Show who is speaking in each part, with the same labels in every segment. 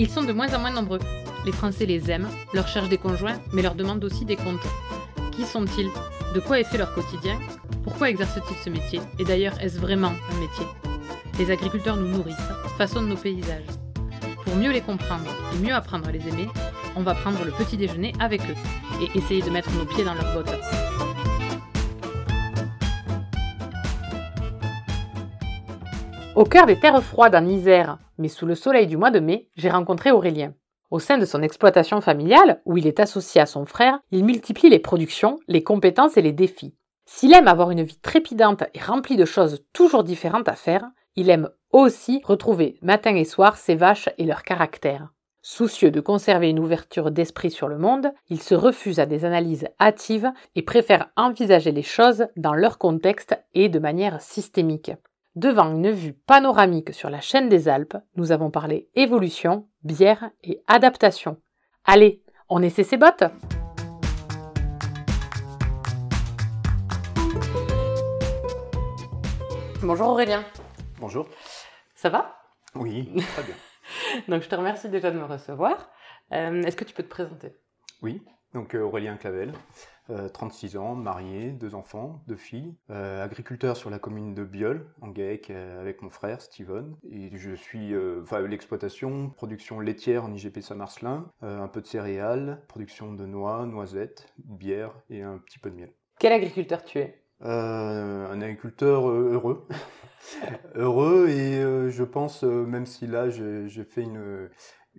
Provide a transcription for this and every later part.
Speaker 1: Ils sont de moins en moins nombreux. Les Français les aiment, leur cherchent des conjoints, mais leur demandent aussi des comptes. Qui sont-ils? De quoi est fait leur quotidien? Pourquoi exercent-ils ce métier? Et d'ailleurs, est-ce vraiment un métier? Les agriculteurs nous nourrissent, façonnent nos paysages. Pour mieux les comprendre et mieux apprendre à les aimer, on va prendre le petit déjeuner avec eux et essayer de mettre nos pieds dans leurs bottes. Au cœur des terres froides en Isère, mais sous le soleil du mois de mai, j'ai rencontré Aurélien. Au sein de son exploitation familiale, où il est associé à son frère, il multiplie les productions, les compétences et les défis. S'il aime avoir une vie trépidante et remplie de choses toujours différentes à faire, il aime aussi retrouver matin et soir ses vaches et leur caractère. Soucieux de conserver une ouverture d'esprit sur le monde, il se refuse à des analyses hâtives et préfère envisager les choses dans leur contexte et de manière systémique. Devant une vue panoramique sur la chaîne des Alpes, nous avons parlé évolution, bière et adaptation. Allez, on essaie ses bottes Bonjour Aurélien.
Speaker 2: Bonjour.
Speaker 1: Ça va?
Speaker 2: Oui, très bien.
Speaker 1: Donc je te remercie déjà de me recevoir. Euh, Est-ce que tu peux te présenter?
Speaker 2: Oui, donc euh, Aurélien Clavel, euh, 36 ans, marié, deux enfants, deux filles, euh, agriculteur sur la commune de Biol, en GAEC, euh, avec mon frère Steven. Et je suis, euh, enfin, l'exploitation, production laitière en IGP Saint-Marcelin, euh, un peu de céréales, production de noix, noisettes, bière et un petit peu de miel.
Speaker 1: Quel agriculteur tu es?
Speaker 2: Euh, un agriculteur euh, heureux. heureux et euh, je pense, euh, même si là j'ai fait une,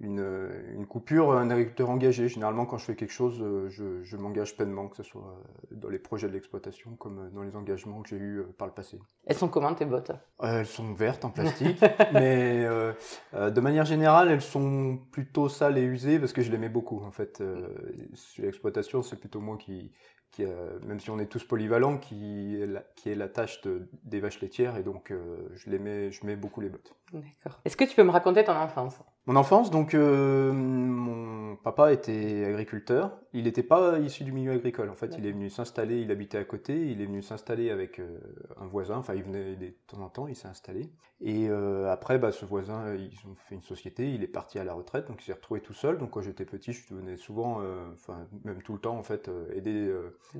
Speaker 2: une, une coupure, un agriculteur engagé. Généralement, quand je fais quelque chose, euh, je, je m'engage pleinement, que ce soit euh, dans les projets de l'exploitation comme euh, dans les engagements que j'ai eus euh, par le passé.
Speaker 1: Elles sont comment tes bottes?
Speaker 2: Euh, elles sont vertes en plastique, mais euh, euh, de manière générale, elles sont plutôt sales et usées parce que je les mets beaucoup. En fait, euh, sur l'exploitation, c'est plutôt moi qui, qui euh, même si on est tous polyvalents, qui est la, qui est la tâche de- des vaches laitières et donc euh, je les mets, je mets beaucoup les bottes.
Speaker 1: D'accord. Est-ce que tu peux me raconter ton enfance?
Speaker 2: Mon enfance, donc, euh, mon papa était agriculteur. Il n'était pas issu du milieu agricole. En fait, il est venu s'installer. Il habitait à côté. Il est venu s'installer avec euh, un voisin. Enfin, il venait de temps en temps. Il s'est installé. Et euh, après, bah, ce voisin, ils ont fait une société. Il est parti à la retraite, donc il s'est retrouvé tout seul. Donc, quand j'étais petit, je venais souvent, enfin, même tout le temps, en fait, aider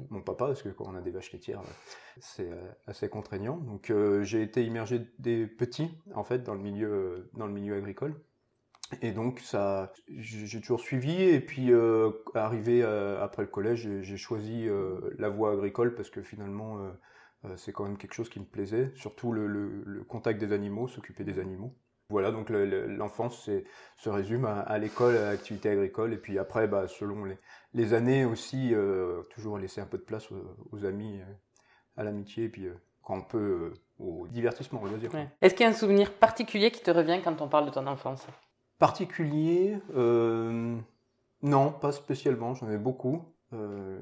Speaker 2: mon papa parce que quand on a des vaches laitières, c'est assez contraignant. Donc, j'ai été immergé des petits, en fait, dans le milieu, dans le milieu agricole. Et donc ça, j'ai toujours suivi. Et puis euh, arrivé euh, après le collège, j'ai- choisi euh, la voie agricole parce que finalement c'est quand même quelque chose qui me plaisait, surtout le, le- le contact des animaux, s'occuper des animaux. Voilà, donc le- le- l'enfance c'est- se résume à, l'école, à l'activité agricole, et puis après, bah, selon les, années aussi, toujours laisser un peu de place aux, amis, à l'amitié, et puis quand on peut, au divertissement, au loisir.
Speaker 1: Ouais. Est-ce qu'il y a un souvenir particulier qui te revient quand on parle de ton enfance?
Speaker 2: Particulier, euh, non, pas spécialement, j'en ai beaucoup. Euh,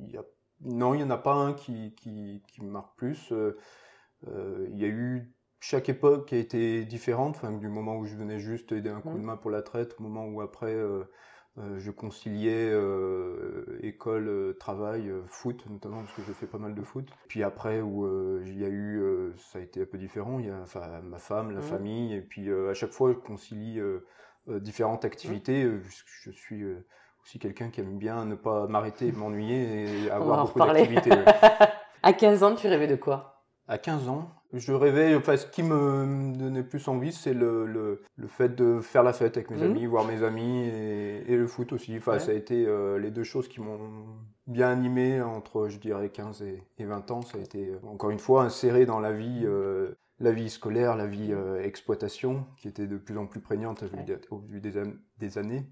Speaker 2: il y a- non, il n'y en a pas un qui, qui, qui me marque plus. Euh, il y a eu chaque époque qui a été différente, enfin, du moment où je venais juste aider un coup de
Speaker 1: Mhm.
Speaker 2: main pour la traite, au moment où après je conciliais euh, école, euh, travail, euh, foot notamment, parce que je fais pas mal de foot. Puis après où euh, il y a eu, euh, ça a été un peu différent, il y a enfin, ma femme, la
Speaker 1: Mhm.
Speaker 2: famille, et puis euh, à chaque fois je concilie euh, euh, différentes activités, euh, puisque je suis euh, aussi quelqu'un qui aime bien ne pas m'arrêter, m'arrêter et avoir beaucoup d'activités.
Speaker 1: À 15 ans, tu rêvais de quoi?
Speaker 2: À 15 ans, je rêvais, enfin ce qui me donnait plus envie, c'est le, le, le fait de faire la fête avec mes
Speaker 1: Mhm.
Speaker 2: amis, voir mes amis et, et le foot aussi. Enfin,
Speaker 1: Ouais.
Speaker 2: ça a été euh, les deux choses qui m'ont bien animé entre, je dirais, 15 et, et 20 ans. Ça a été, euh, encore une fois, inséré dans la vie, euh, la vie scolaire, la vie euh, exploitation, qui était de plus en plus prégnante au vu
Speaker 1: Ouais.
Speaker 2: des, au vu des an- des années.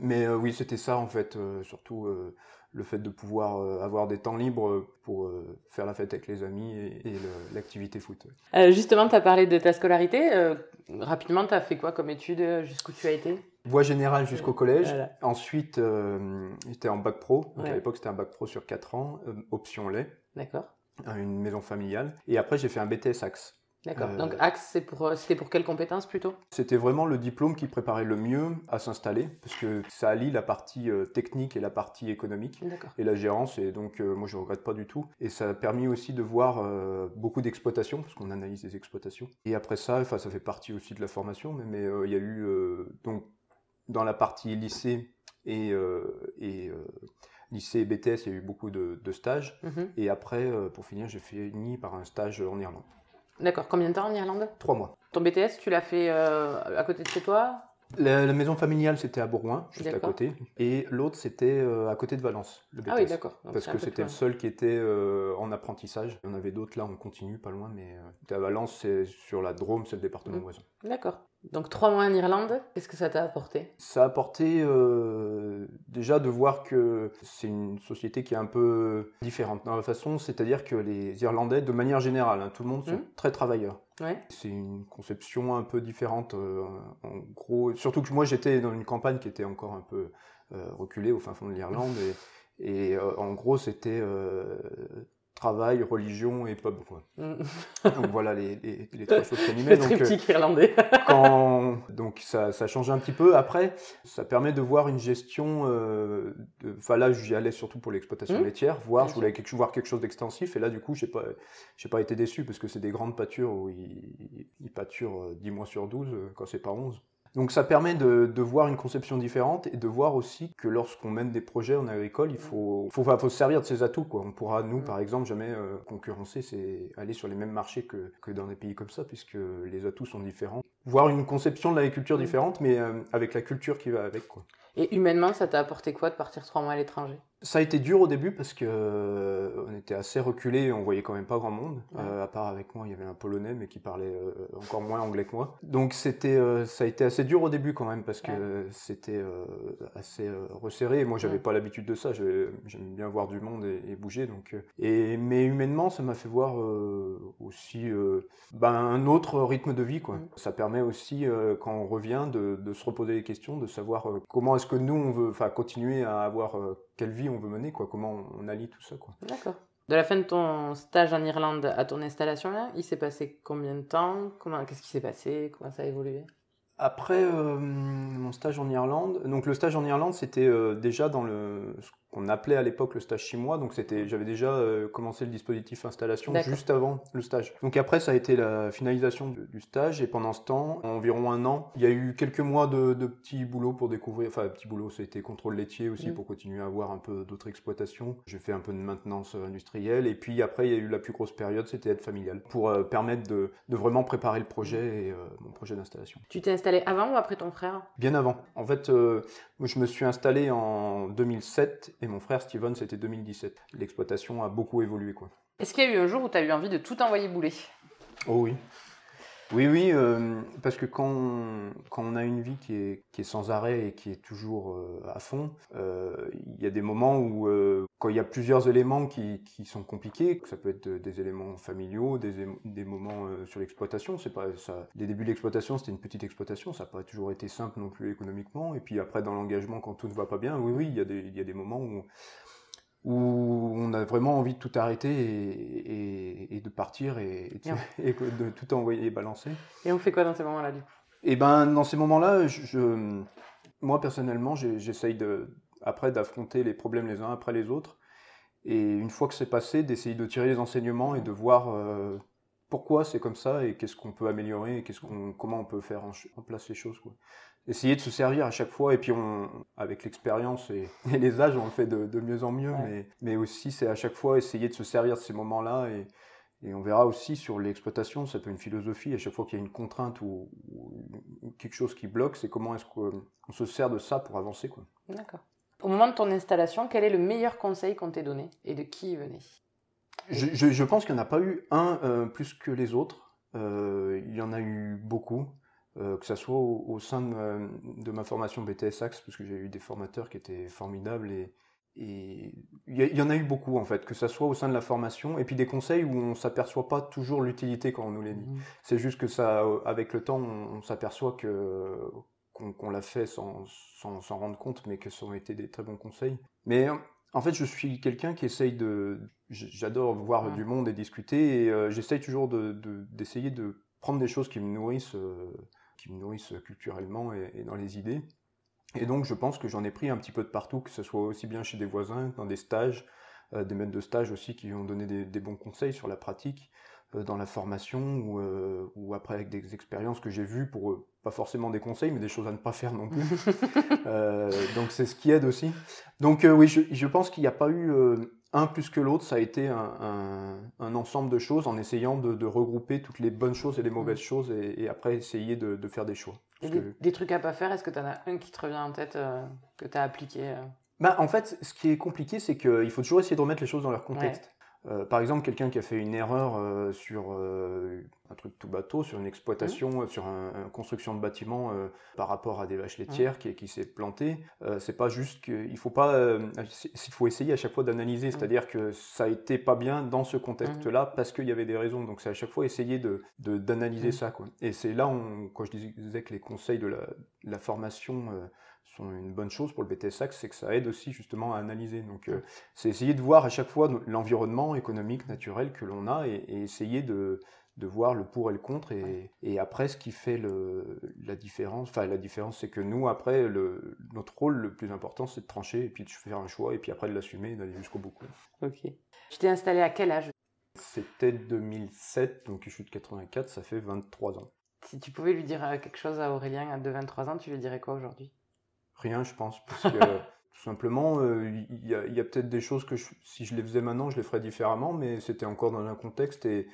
Speaker 2: Mais oui, c'était ça en fait, surtout le fait de pouvoir euh, avoir des temps libres pour euh, faire la fête avec les amis et, l'activité foot.
Speaker 1: Euh, Justement, tu as parlé de ta scolarité. Euh, rapidement, tu as fait quoi comme études euh, Jusqu'où tu as été?
Speaker 2: Voie générale jusqu'au collège.
Speaker 1: Voilà.
Speaker 2: Ensuite, euh, j'étais en bac pro. Donc
Speaker 1: Ouais.
Speaker 2: à l'époque, c'était un bac pro sur 4 ans, euh, option lait,
Speaker 1: D'accord.
Speaker 2: à une maison familiale. Et après, j'ai fait un BTS Axe.
Speaker 1: D'accord.
Speaker 2: Euh,
Speaker 1: Donc Axe, c'est pour, euh, c'était pour quelle compétence plutôt?
Speaker 2: C'était vraiment le diplôme qui préparait le mieux à s'installer, parce que ça allie la partie euh, technique et la partie économique. Et la gérance, et donc euh, moi je regrette pas du tout. Et ça a permis aussi de voir euh, beaucoup d'exploitations, parce qu'on analyse des exploitations. Et après ça, enfin ça fait partie aussi de la formation, mais euh, il y a eu euh, donc dans la partie lycée et, euh, et euh, lycée et BTS, il y a eu beaucoup de, de stages.
Speaker 1: Mhm.
Speaker 2: Et après, euh, pour finir, j'ai fini par un stage en Irlande.
Speaker 1: D'accord. Combien de temps en Irlande?
Speaker 2: Trois mois.
Speaker 1: Ton BTS, tu l'as fait euh, à côté de chez toi?
Speaker 2: La, la maison familiale, c'était à Bourgoin, juste à côté. Et l'autre, c'était euh, à côté de Valence, le BTS.
Speaker 1: Ah oui, d'accord.
Speaker 2: Parce que c'était le seul qui était euh, en apprentissage. Il y en avait d'autres là, on continue, pas loin, mais euh, à Valence, c'est sur la Drôme, c'est le département
Speaker 1: Mm.
Speaker 2: voisin.
Speaker 1: loin. D'accord. Donc trois mois en Irlande, qu'est-ce que ça t'a apporté?
Speaker 2: Ça a apporté euh, déjà de voir que c'est une société qui est un peu différente dans la façon, c'est-à-dire que les Irlandais, de manière générale, hein, tout le monde sont
Speaker 1: Mm.
Speaker 2: très travailleurs. C'est une conception un peu différente. euh, en gros, surtout que moi j'étais dans une campagne qui était encore un peu euh, reculée au fin fond de l'Irlande et, euh, en gros c'était travail, religion et pub. Quoi. Donc voilà les, les, les trois choses
Speaker 1: Le
Speaker 2: animaient. Donc, euh,
Speaker 1: triptyque irlandais.
Speaker 2: quand... donc ça, ça change un petit peu. Après, ça permet de voir une gestion. Euh. Enfin là, j'y allais surtout pour l'exploitation
Speaker 1: Mmh.
Speaker 2: laitière, voir, je voulais quelque... voir quelque chose d'extensif. Et là, du coup, j'ai pas, j'ai pas été déçu parce que c'est des grandes pâtures où ils, ils pâturent euh, 10 mois sur 12 euh, quand c'est pas 11. Donc ça permet de, de voir une conception différente et de voir aussi que lorsqu'on mène des projets en agricole, il faut, faut, faut se servir de ses atouts. Quoi. On pourra, nous,
Speaker 1: Mm.
Speaker 2: par exemple, jamais euh, concurrencer, c'est aller sur les mêmes marchés que, que dans des pays comme ça, puisque les atouts sont différents. Voir une conception de l'agriculture
Speaker 1: Mm.
Speaker 2: différente, mais euh, avec la culture qui va avec. Quoi.
Speaker 1: Et humainement, ça t'a apporté quoi de partir trois mois à l'étranger?
Speaker 2: Ça a été dur au début parce que euh, on était assez reculé, on voyait quand même pas grand monde.
Speaker 1: Ouais.
Speaker 2: Euh, à part avec moi, il y avait un Polonais mais qui parlait euh, encore moins anglais que moi. Donc c'était, ça a été assez dur au début quand même parce que
Speaker 1: Ouais.
Speaker 2: c'était assez resserré. Et moi, j'avais
Speaker 1: Ouais.
Speaker 2: pas l'habitude de ça. J'aime bien voir du monde et, et bouger. Donc, et mais humainement, ça m'a fait voir aussi ben, un autre rythme de vie. Quoi. Ça permet aussi quand on revient de, de se reposer des questions, de savoir comment est-ce que nous on veut, enfin continuer à avoir quelle vie on veut mener, quoi. Comment on, on allie tout ça, quoi.
Speaker 1: D'accord. De la fin de ton stage en Irlande à ton installation là, il s'est passé combien de temps? Comment, qu'est-ce qui s'est passé? Comment ça a évolué?
Speaker 2: Après euh, mon stage en Irlande, donc le stage en Irlande, c'était euh, déjà dans le qu'on appelait à l'époque le stage 6 mois, donc c'était j'avais déjà euh, commencé le dispositif installation juste avant le stage. Donc après ça a été la finalisation du, du stage et pendant ce temps, environ un an, il y a eu quelques mois de, de petits boulots pour découvrir, enfin petit boulot, ça a été contrôle laitier aussi
Speaker 1: Mm.
Speaker 2: pour continuer à avoir un peu d'autres exploitations. J'ai fait un peu de maintenance industrielle et puis après il y a eu la plus grosse période, c'était aide familiale pour euh, permettre de, de vraiment préparer le projet et euh, mon projet d'installation.
Speaker 1: Tu t'es installé avant ou après ton frère?
Speaker 2: Bien avant. En fait, je me suis installé en 2007 et mon frère Steven, c'était 2017. L'exploitation a beaucoup évolué, quoi.
Speaker 1: Est-ce qu'il y a eu un jour où tu as eu envie de tout envoyer bouler?
Speaker 2: Oh oui. Oui, oui, euh, parce que quand on, quand on a une vie qui est, qui est sans arrêt et qui est toujours euh, à fond, euh, il y a des moments où, quand il y a plusieurs éléments qui, qui sont compliqués, ça peut être des éléments familiaux, des, des moments sur l'exploitation, c'est pas. Les débuts de l'exploitation, c'était une petite exploitation, ça n'a pas toujours été simple non plus économiquement. Et puis après, dans l'engagement, quand tout ne va pas bien, oui, oui, il y des, y a des moments où où on a vraiment envie de tout arrêter et, et- et de partir et, et de, tout envoyer et balancer.
Speaker 1: Et on fait quoi dans ces moments-là du coup?
Speaker 2: Et ben dans ces moments-là, je, je- moi personnellement, j'essaye de après d'affronter les problèmes les uns après les autres. Et une fois que c'est passé, d'essayer de tirer les enseignements et de voir euh, pourquoi c'est comme ça et qu'est-ce qu'on peut améliorer et qu'est-ce qu'on, comment on peut faire en, place les choses. Quoi. Essayer de se servir à chaque fois et puis on, avec l'expérience et, et les âges, on le fait de, de mieux en mieux.
Speaker 1: Ouais.
Speaker 2: Mais, mais aussi, c'est à chaque fois essayer de se servir de ces moments-là et, et on verra aussi sur l'exploitation, ça peut être une philosophie. À chaque fois qu'il y a une contrainte ou, ou quelque chose qui bloque, c'est comment est-ce qu'on se sert de ça pour avancer. Quoi.
Speaker 1: D'accord. Au moment de ton installation, quel est le meilleur conseil qu'on t'ait donné et de qui il venait?
Speaker 2: Je, je- je pense qu'il n'y en a pas eu un euh, plus que les autres. Euh, il y en a eu beaucoup, euh, que ce soit au, au sein de ma, de ma formation BTS Axe, parce que j'ai eu des formateurs qui étaient formidables et, il y, en a eu beaucoup en fait, que ce soit au sein de la formation et puis des conseils où on s'aperçoit pas toujours l'utilité quand on nous les dit. C'est juste que ça, euh, avec le temps, on, on s'aperçoit que qu'on l'a fait sans sans s'en rendre compte, mais que ça ont été des très bons conseils. Mais euh, En fait, je suis quelqu'un qui essaye de. J'adore voir du monde et discuter, et j'essaye toujours d'essayer de, de, prendre des choses qui me nourrissent, qui me nourrissent culturellement et, dans les idées. Et donc, je pense que j'en ai pris un petit peu de partout, que ce soit aussi bien chez des voisins, dans des stages, des maîtres de stage aussi qui ont donné des, des bons conseils sur la pratique. Euh, dans la formation ou, euh, ou, après avec des expériences que j'ai vues pour euh, pas forcément des conseils mais des choses à ne pas faire non plus. donc c'est ce qui aide aussi. Donc oui, je, je pense qu'il n'y a pas eu un plus que l'autre, ça a été un, un, ensemble de choses en essayant de, de, regrouper toutes les bonnes choses et les mauvaises mm. choses et, après essayer de, de, faire des choix.
Speaker 1: des, trucs à pas faire, est-ce que tu en as un qui te revient en tête que tu as appliqué
Speaker 2: bah, En fait, ce qui est compliqué, c'est qu'il faut toujours essayer de remettre les choses dans leur contexte. Euh, par exemple, quelqu'un qui a fait une erreur euh, sur euh, un truc tout bateau, sur une exploitation, mmh. sur une construction de bâtiment par rapport à des vaches laitières mmh. qui, s'est planté, c'est pas juste qu'il faut pas, il faut essayer à chaque fois d'analyser, mmh. c'est-à-dire que ça a été pas bien dans ce contexte-là parce qu'il y avait des raisons. Donc c'est à chaque fois essayer de d'analyser ça, quoi. Et c'est là où, quand je disais que les conseils de la, la formation sont une bonne chose pour le BTSAC, c'est que ça aide aussi justement à analyser. Donc euh, c'est essayer de voir à chaque fois l'environnement économique, naturel que l'on a et, essayer de, de, voir le pour et le contre. Et, et après, ce qui fait le, la différence, enfin la différence, c'est que nous, après, le, notre rôle le plus important, c'est de trancher et puis de faire un choix et puis après de l'assumer et d'aller jusqu'au bout.
Speaker 1: Ok. Tu t'es installé à quel âge?
Speaker 2: C'était 2007, donc je suis de 84, ça fait 23 ans.
Speaker 1: Si tu pouvais lui dire euh, quelque chose à Aurélien de 23 ans, tu lui dirais quoi aujourd'hui?
Speaker 2: Rien, je pense, parce que tout simplement, euh, il y a, peut-être des choses que si je les faisais maintenant, je les ferais différemment, mais c'était encore dans un contexte et,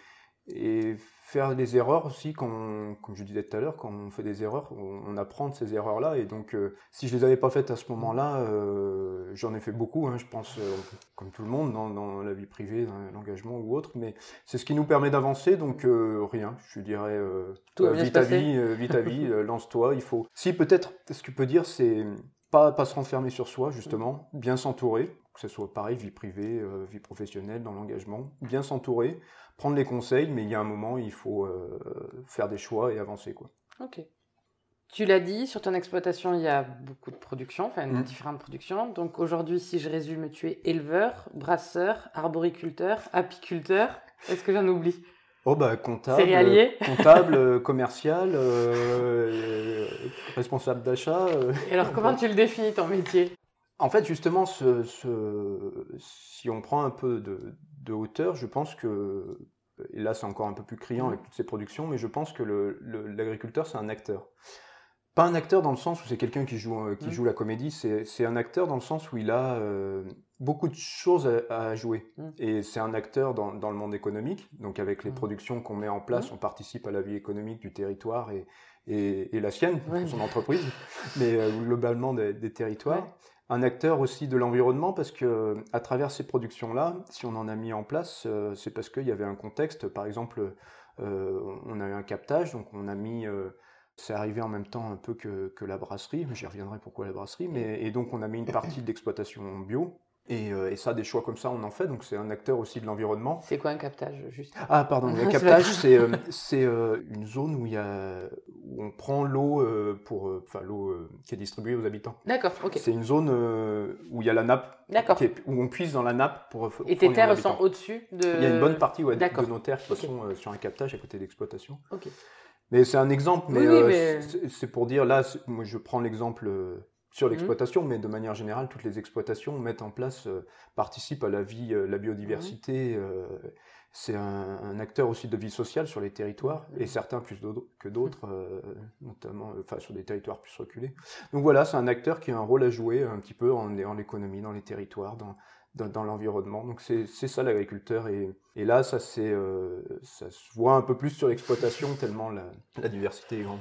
Speaker 2: et faire des erreurs aussi, quand, comme je disais tout à l'heure, quand on fait des erreurs, on, apprend de ces erreurs-là. Et donc, euh, si je les avais pas faites à ce moment-là, euh, j'en ai fait beaucoup, hein, je pense, comme tout le monde, dans, dans, la vie privée, dans l'engagement ou autre. Mais c'est ce qui nous permet d'avancer, donc rien. Je dirais, vite, à vie, vite à vie, lance-toi. Il faut. Si peut-être, ce que je peux dire, c'est pas, pas se renfermer sur soi, justement, bien s'entourer, que ce soit pareil, vie privée, euh, vie professionnelle, dans l'engagement, bien s'entourer, prendre les conseils, mais il y a un moment, il faut euh, faire des choix et avancer. Quoi.
Speaker 1: Ok. Tu l'as dit, sur ton exploitation, il y a beaucoup de productions, enfin mmh. différentes productions. Donc aujourd'hui, si je résume, tu es éleveur, brasseur, arboriculteur, apiculteur. Est-ce que j'en oublie?
Speaker 2: Oh bah comptable, comptable, euh, commercial, euh, responsable d'achat.
Speaker 1: Euh. Et alors comment tu le définis ton métier?
Speaker 2: En fait justement, ce, si on prend un peu de, de, hauteur, je pense que, et là c'est encore un peu plus criant avec toutes ces productions, mais je pense que l'agriculteur c'est un acteur. Pas un acteur dans le sens où c'est quelqu'un qui joue, qui mmh. joue la comédie, c'est un acteur dans le sens où il a beaucoup de choses à, jouer. Mmh. Et c'est un acteur dans, dans, le monde économique. Donc avec les mmh. productions qu'on met en place, mmh. on participe à la vie économique du territoire et, et, et la sienne, son entreprise, mais euh, globalement des, des territoires. Un acteur aussi de l'environnement parce que à travers ces productions-là, si on en a mis en place, euh, c'est parce qu'il y avait un contexte. Par exemple, euh, on a eu un captage, donc on a mis c'est arrivé en même temps un peu que, que la brasserie, j'y reviendrai pourquoi la brasserie, mais, et donc on a mis une partie de l'exploitation bio, euh, et, ça, des choix comme ça, on en fait. Donc, c'est un acteur aussi de l'environnement.
Speaker 1: C'est quoi un captage, juste?
Speaker 2: Ah, pardon. Le captage, c'est euh, euh, une zone où, il y a, où on prend l'eau pour, enfin, l'eau qui est distribuée aux habitants.
Speaker 1: D'accord, ok.
Speaker 2: C'est une zone où il y a la nappe.
Speaker 1: D'accord.
Speaker 2: Où on puise dans la nappe pour.
Speaker 1: Et tes terres sont au-dessus de.
Speaker 2: Il y a une bonne partie ouais, de nos terres qui sont sur un captage à côté d'exploitation. Ok. Mais c'est un exemple, mais, mais... c'est pour dire là, moi je prends l'exemple sur mmh. l'exploitation, mais de manière générale, toutes les exploitations mettent en place, euh, participent à la vie, euh, la biodiversité. Mmh. Euh, c'est un, acteur aussi de vie sociale sur les territoires, et certains plus que d'autres, notamment enfin, sur des territoires plus reculés. Donc voilà, c'est un acteur qui a un rôle à jouer un petit peu en, en l'économie, dans les territoires, dans, dans, l'environnement. Donc c'est ça l'agriculteur. Et, et, là, ça, ça se voit un peu plus sur l'exploitation, tellement la, la diversité est grande.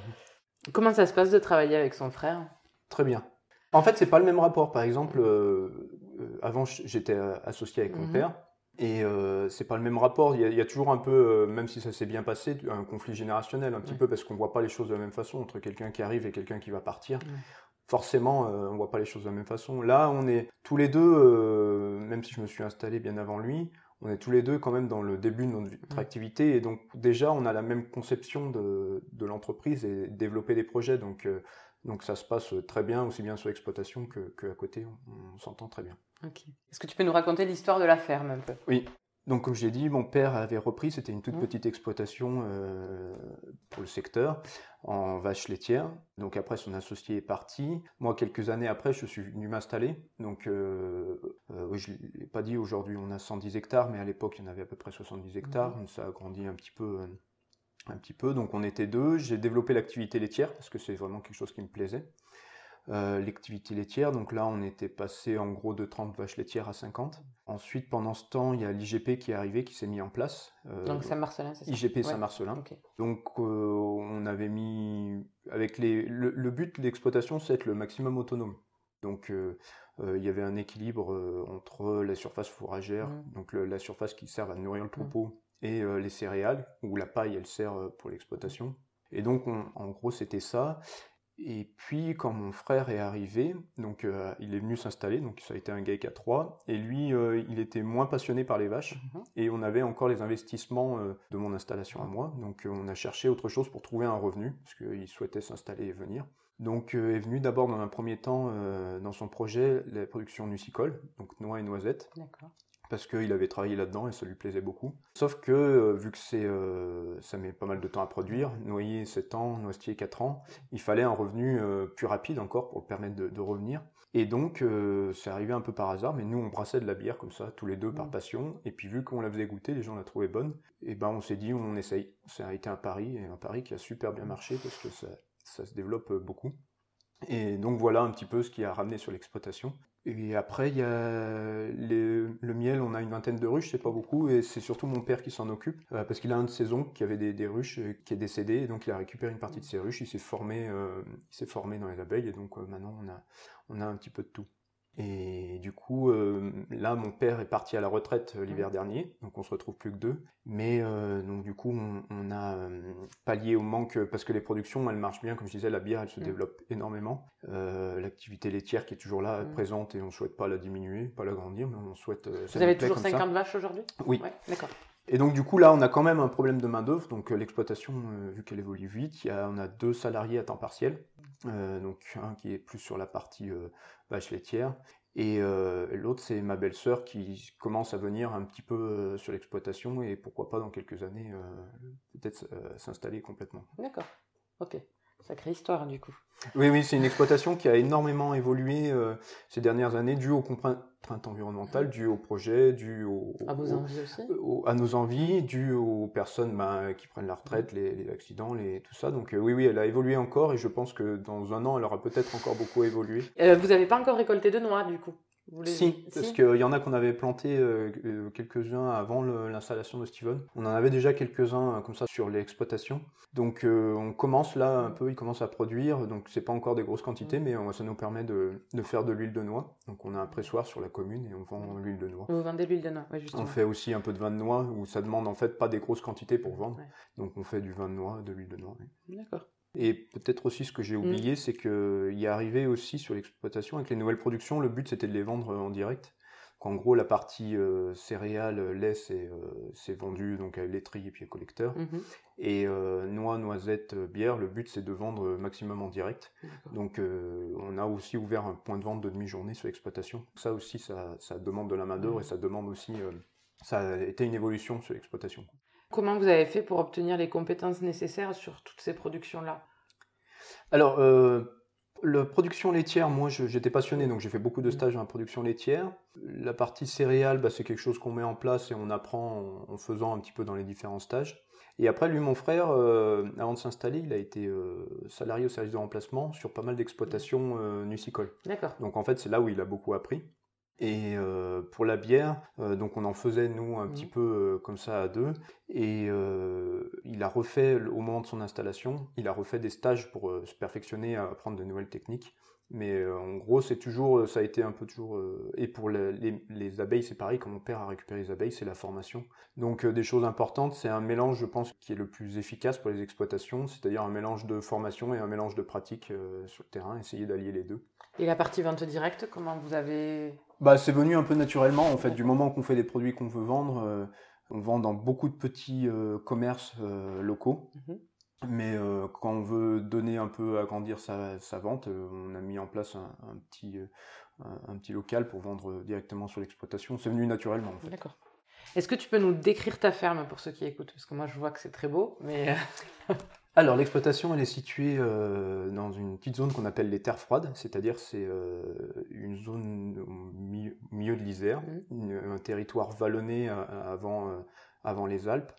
Speaker 1: Comment ça se passe de travailler avec son frère?
Speaker 2: Très bien. En fait, c'est pas le même rapport. Par exemple, euh, euh, avant, j'étais associé avec mon mhm. père. Et euh, c'est pas le même rapport. Il y, a, toujours un peu, euh, même si ça s'est bien passé, un conflit générationnel un petit peu parce qu'on voit pas les choses de la même façon entre quelqu'un qui arrive et quelqu'un qui va partir. Forcément, on voit pas les choses de la même façon. Là, on est tous les deux, même si je me suis installé bien avant lui, on est tous les deux quand même dans le début de notre activité et donc déjà on a la même conception de, de l'entreprise et développer des projets. Donc donc ça se passe très bien, aussi bien sur l'exploitation que, que, à côté, on, s'entend très bien.
Speaker 1: Est-ce que tu peux nous raconter l'histoire de la ferme un peu?
Speaker 2: Oui. Donc, comme je l'ai dit, mon père avait repris, c'était une toute
Speaker 1: Mmh.
Speaker 2: petite exploitation euh, pour le secteur, en vache laitière. Donc, après, son associé est parti. Moi, quelques années après, je suis venu m'installer. Donc, euh, euh, je ne l'ai pas dit, aujourd'hui, on a 110 hectares, mais à l'époque, il y en avait à peu près 70 hectares.
Speaker 1: Mmh.
Speaker 2: Donc, ça a grandi un petit peu. Un petit peu. Donc, on était deux. J'ai développé l'activité laitière parce que c'est vraiment quelque chose qui me plaisait. Euh, l'activité laitière. Donc là, on était passé en gros de 30 vaches laitières à 50. Ensuite, pendant ce temps, il y a l'IGP qui est arrivé, qui s'est mis en place. Euh,
Speaker 1: Donc Saint-Marcelin, c'est ça?
Speaker 2: IGP
Speaker 1: Ouais.
Speaker 2: Saint-Marcelin. Donc euh, on avait mis avec les le, le but de l'exploitation, c'est être le maximum autonome. Donc il y avait un équilibre entre la surface fourragère,
Speaker 1: Mm.
Speaker 2: donc le- la surface qui sert à nourrir le troupeau, et euh, les céréales où la paille elle sert euh, pour l'exploitation. Et donc on- en gros c'était ça. Et puis quand mon frère est arrivé, donc euh, il est venu s'installer, donc ça a été un GAEC à 3, et lui euh, il était moins passionné par les vaches,
Speaker 1: Mhm.
Speaker 2: et on avait encore les investissements euh, de mon installation à moi, donc on a cherché autre chose pour trouver un revenu, parce qu'il souhaitait s'installer et venir. Donc est venu d'abord dans un premier temps dans son projet la production nucicole, donc noix et noisettes,
Speaker 1: D'accord.
Speaker 2: Parce qu'il avait travaillé là-dedans et ça lui plaisait beaucoup. Sauf que, euh, vu que c'est, euh, ça met pas mal de temps à produire, noyer 7 ans, noisetier 4 ans, il fallait un revenu euh, plus rapide encore pour le permettre de, de revenir. Et donc, c'est arrivé un peu par hasard, mais nous, on brassait de la bière comme ça, tous les deux par
Speaker 1: Mm.
Speaker 2: passion. Et puis, vu qu'on la faisait goûter, les gens la trouvaient bonne, et ben on s'est dit, on essaye. Ça a été un pari, et un pari qui a super bien marché parce que ça, ça se développe beaucoup. Et donc voilà un petit peu ce qui a ramené sur l'exploitation. Et après, il y a le miel, on a une vingtaine de ruches, c'est pas beaucoup, et c'est surtout mon père qui s'en occupe, euh, parce qu'il a un de ses oncles qui avait des, ruches, euh, qui est décédé, et donc il a récupéré une partie de ses ruches, il s'est formé, euh, il s'est formé dans les abeilles, et donc maintenant on a, on a un petit peu de tout. Et du coup, euh, là, mon père est parti à la retraite euh, l'hiver dernier, donc on se retrouve plus que deux. Mais euh, donc du coup, on, on a euh, pallié au manque parce que les productions, elles marchent bien, comme je disais, la bière, elle se
Speaker 1: Mm.
Speaker 2: développe énormément. L'activité laitière qui est toujours là,
Speaker 1: Mm.
Speaker 2: présente, et on souhaite pas la diminuer, pas l'agrandir, mais on souhaite.
Speaker 1: Vous avez toujours
Speaker 2: comme ça.
Speaker 1: 50 vaches aujourd'hui?
Speaker 2: Oui.
Speaker 1: Ouais, d'accord.
Speaker 2: Et donc du coup là, on a quand même un problème de main d'œuvre. Donc euh, l'exploitation, euh, vu qu'elle évolue vite, y a, on a deux salariés à temps partiel. Euh, donc un qui est plus sur la partie vache laitière et l'autre c'est ma belle-sœur qui commence à venir un petit peu sur l'exploitation et pourquoi pas dans quelques années peut-être s'installer complètement.
Speaker 1: D'accord. Ok. Sacrée histoire du coup.
Speaker 2: Oui, oui, c'est une exploitation qui a énormément évolué euh, ces dernières années, dû aux contraintes environnementales, dû au projet, dû au,
Speaker 1: À vos
Speaker 2: au-
Speaker 1: envies aussi
Speaker 2: au- à nos envies, dû aux personnes ben, qui prennent la retraite, les, les accidents, les, tout ça. Donc euh, oui, oui, elle a évolué encore et je pense que dans un an, elle aura peut-être encore beaucoup évolué.
Speaker 1: Euh, Vous n'avez pas encore récolté de noix du coup Vous les-
Speaker 2: Si, parce qu'il y en a qu'on avait planté euh, euh, quelques-uns avant l'installation de Steven. On en avait déjà quelques-uns euh, comme ça sur l'exploitation. Donc euh, on commence là un peu, il commence à produire. Donc c'est pas encore des grosses quantités,
Speaker 1: Mm.
Speaker 2: mais ça nous permet de, de faire de l'huile de noix. Donc on a un pressoir sur la commune et on vend l'huile de noix.
Speaker 1: Vous vendez de l'huile de noix, oui, justement.
Speaker 2: On fait aussi un peu de vin de noix où ça demande en fait pas des grosses quantités pour vendre.
Speaker 1: Ouais.
Speaker 2: Donc on fait du vin de noix, de l'huile de noix. oui.
Speaker 1: D'accord.
Speaker 2: Et peut-être aussi ce que j'ai oublié, c'est qu'il y est arrivé aussi sur l'exploitation avec les nouvelles productions, le but c'était de les vendre euh, en direct. Donc, en gros, la partie euh, céréales, euh, lait, c'est euh, vendu donc à laiterie et puis à collecteur.
Speaker 1: Mhm.
Speaker 2: Et euh, noix, noisettes, bière, le but c'est de vendre maximum en direct. Donc on a aussi ouvert un point de vente de demi-journée sur l'exploitation. Ça aussi, ça, ça demande de la main-d'œuvre
Speaker 1: Mhm.
Speaker 2: et ça demande aussi. ça a été une évolution sur l'exploitation.
Speaker 1: Comment vous avez fait pour obtenir les compétences nécessaires sur toutes ces productions-là?
Speaker 2: Alors, euh, la production laitière, moi j'étais passionné, donc j'ai fait beaucoup de stages dans la production laitière. La partie céréales, bah, c'est quelque chose qu'on met en place et on apprend en, en faisant un petit peu dans les différents stages. Et après, lui, mon frère, euh, avant de s'installer, il a été euh, salarié au service de remplacement sur pas mal d'exploitations euh, nucicoles.
Speaker 1: D'accord.
Speaker 2: Donc en fait, c'est là où il a beaucoup appris. Et euh, pour la bière, euh, donc on en faisait nous un petit peu euh, comme ça à deux. Et il a refait au moment de son installation, il a refait des stages pour se perfectionner, à apprendre de nouvelles techniques. Mais en gros, c'est toujours, ça a été un peu toujours. et pour les, les- les abeilles, c'est pareil. Quand mon père a récupéré les abeilles, c'est la formation. Donc des choses importantes, c'est un mélange, je pense, qui est le plus efficace pour les exploitations, c'est-à-dire un mélange de formation et un mélange de pratique sur le terrain. Essayer d'allier les deux.
Speaker 1: Et la partie vente directe, comment vous avez...
Speaker 2: Bah, c'est venu un peu naturellement, en fait, du moment qu'on fait des produits qu'on veut vendre. euh, on vend dans beaucoup de petits euh, commerces euh, locaux.
Speaker 1: Mhm.
Speaker 2: Mais quand on veut donner un peu, agrandir sa, sa vente, on a mis en place un, un petit, un, petit local pour vendre directement sur l'exploitation. C'est venu naturellement en fait.
Speaker 1: D'accord. Est-ce que tu peux nous décrire ta ferme pour ceux qui écoutent? Parce que moi je vois que c'est très beau, mais...
Speaker 2: Alors l'exploitation elle est située euh, dans une petite zone qu'on appelle les terres froides, c'est-à-dire c'est euh, une zone au milieu, de l'Isère, mmh. un territoire vallonné avant, avant les Alpes.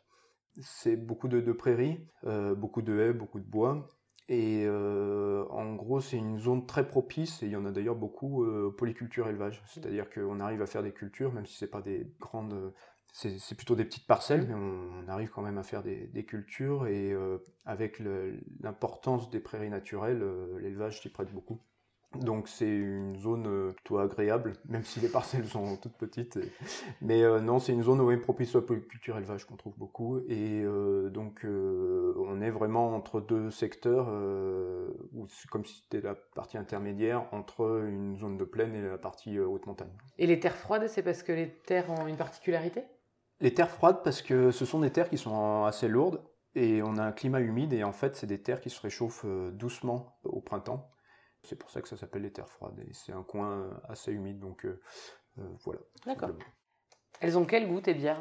Speaker 2: C'est beaucoup de, de prairies, beaucoup de haies, beaucoup de bois, et euh, en gros, c'est une zone très propice, et il y en a d'ailleurs beaucoup, euh, polyculture élevage. C'est-à-dire qu'on arrive à faire des cultures, même si c'est pas des grandes. C'est plutôt des petites parcelles, mais on, arrive quand même à faire des, cultures, et euh, avec l'importance des prairies naturelles, l'élevage s'y prête beaucoup. Donc c'est une zone euh, plutôt agréable, même si les parcelles sont toutes petites. Mais euh, non, c'est une zone où est propice à la culture élevage qu'on trouve beaucoup. Et euh, donc on est vraiment entre deux secteurs, où c'est comme si c'était la partie intermédiaire entre une zone de plaine et la partie haute montagne.
Speaker 1: Et les terres froides, c'est parce que les terres ont une particularité?
Speaker 2: Les terres froides parce que ce sont des terres qui sont assez lourdes et on a un climat humide et en fait c'est des terres qui se réchauffent doucement au printemps. C'est pour ça que ça s'appelle les terres froides. Et c'est un coin euh, assez humide, donc euh, euh, voilà.
Speaker 1: D'accord. Elles ont quel goût tes bières?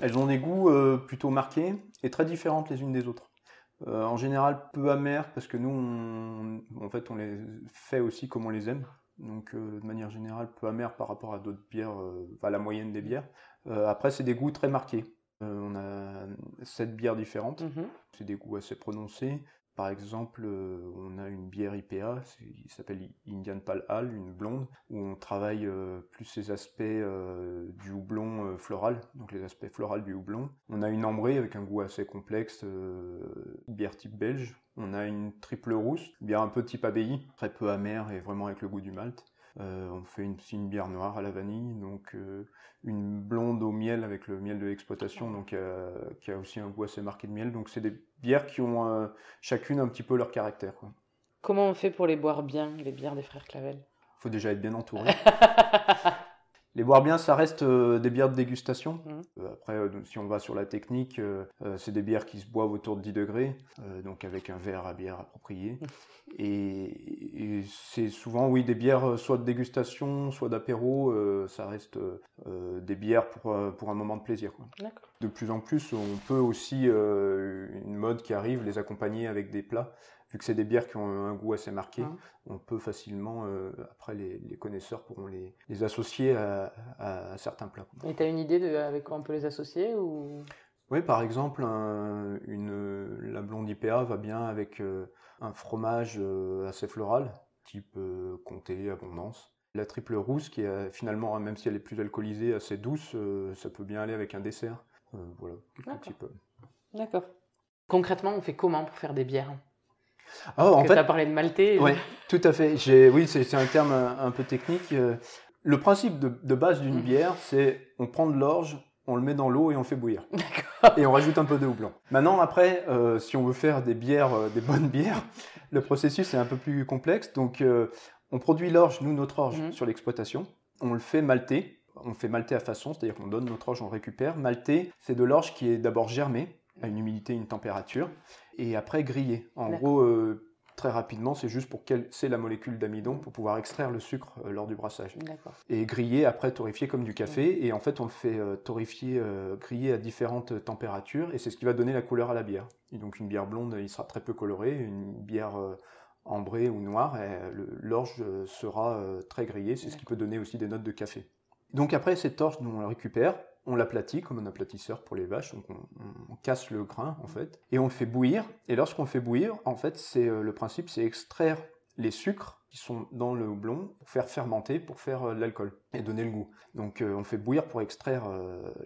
Speaker 2: Elles ont des goûts plutôt marqués et très différentes les unes des autres. en général, peu amères parce que nous, on, en fait, on les fait aussi comme on les aime. Donc, de manière générale, peu amères par rapport à d'autres bières, à la moyenne des bières. Après, c'est des goûts très marqués. on a sept bières différentes. Mm-hmm. C'est des goûts assez prononcés. Par exemple, euh, on a une bière IPA, qui s'appelle Indian Pale Ale, une blonde, où on travaille euh, plus ces aspects euh, du houblon floral, donc les aspects floraux du houblon. On a une ambrée avec un goût assez complexe, bière type belge. On a une triple rousse, bière un peu type abbaye, très peu amère et vraiment avec le goût du malt. Euh, on fait une, une bière noire à la vanille, donc euh, une blonde au miel avec le miel de l'exploitation, donc euh, qui a aussi un goût assez marqué de miel. Donc c'est des bières qui ont chacune un petit peu leur caractère.
Speaker 1: Comment on fait pour les boire bien, les bières des frères Clavel?
Speaker 2: Il faut déjà être bien entouré. Les boire bien, ça reste euh, des bières de dégustation. Mmh. Euh, après, euh, si on va sur la technique, c'est des bières qui se boivent autour de 10 degrés, donc avec un verre à bière approprié. Mmh. Et, c'est souvent, oui, des bières soit de dégustation, soit d'apéro. ça reste des bières pour, pour un moment de plaisir. De plus en plus, on peut aussi, une mode qui arrive, les accompagner avec des plats vu que c'est des bières qui ont un goût assez marqué, hein. on peut facilement, euh, après les, connaisseurs pourront les, associer à, certains plats.
Speaker 1: Et tu as une idée de avec quoi on peut les associer ou...
Speaker 2: Oui, par exemple, une, la blonde IPA va bien avec euh, un fromage euh, assez floral, type comté, abondance. La triple rousse, qui est finalement, même si elle est plus alcoolisée, assez douce, ça peut bien aller avec un dessert. voilà, quelques petits peu.
Speaker 1: D'accord. Concrètement, on fait comment pour faire des bières?
Speaker 2: Oh, en fait,
Speaker 1: tu as parlé de maltais.
Speaker 2: Oui, tout à fait. Oui, c'est un terme un, peu technique. Euh, le principe de, base d'une mm. bière, c'est on prend de l'orge, on le met dans l'eau et on fait bouillir. Et on rajoute un peu de houblon. Maintenant, après, euh, si on veut faire des bières, euh, des bonnes bières, le processus est un peu plus complexe. Donc, on produit l'orge, nous, notre orge, mm. sur l'exploitation. On le fait malter. On fait malter à façon, c'est-à-dire qu'on donne notre orge, on récupère. Malter, c'est de l'orge qui est d'abord germé, à une humidité, une température, et après grillé. En gros, euh, très rapidement, c'est juste pour c'est la molécule d'amidon pour pouvoir extraire le sucre euh, lors du brassage. Et grillé, après torréfié comme du café, et en fait on le fait euh, torréfier, griller à différentes températures, et c'est ce qui va donner la couleur à la bière. Et donc une bière blonde, il sera très peu coloré, une bière ambrée ou noire, l'orge sera très grillée, c'est ce qui peut donner aussi des notes de café. Donc après cette orge, nous on la récupère, on l'aplatit comme un aplatisseur pour les vaches, donc on, casse le grain en fait, et on le fait bouillir. Et lorsqu'on fait bouillir, en fait, c'est euh, le principe, c'est extraire les sucres qui sont dans le houblon pour faire fermenter, pour faire euh, l'alcool et donner le goût. Donc euh, on fait bouillir pour extraire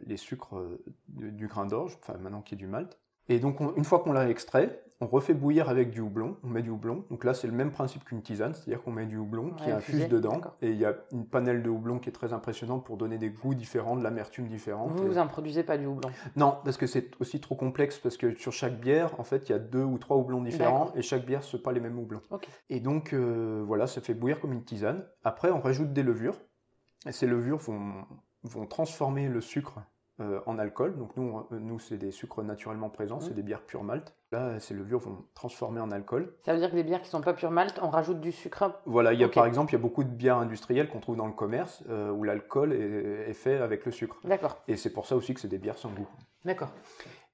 Speaker 2: les sucres du grain d'orge, enfin maintenant qui est du malt. Et donc une fois qu'on l'a extrait, on refait bouillir avec du houblon, on met du houblon. Donc là, c'est le même principe qu'une tisane, c'est-à-dire qu'on met du houblon qui infuse dedans. Et il y a une panelle de houblon qui est très impressionnante pour donner des goûts différents, de l'amertume différente.
Speaker 1: Vous, vous en produisez pas du houblon?
Speaker 2: Non, parce que c'est aussi trop complexe, parce que sur chaque bière, en fait, il y a deux ou trois houblons différents, et chaque bière, ce pas les mêmes houblons. Et donc, euh, voilà, ça fait bouillir comme une tisane. Après, on rajoute des levures, et ces levures vont, vont transformer le sucre euh, en alcool. Donc nous, on- nous c'est des sucres naturellement présents,
Speaker 1: Mhm.
Speaker 2: c'est des bières pure malt. Là, ces levures vont transformer en alcool.
Speaker 1: Ça veut dire que les bières qui sont pas pure malt, on rajoute du sucre.
Speaker 2: Voilà, il y a par exemple, il y a beaucoup de bières industrielles qu'on trouve dans le commerce euh, où l'alcool est, est fait avec le sucre.
Speaker 1: D'accord,
Speaker 2: Et c'est pour ça aussi que c'est des bières sans goût.
Speaker 1: d'accord.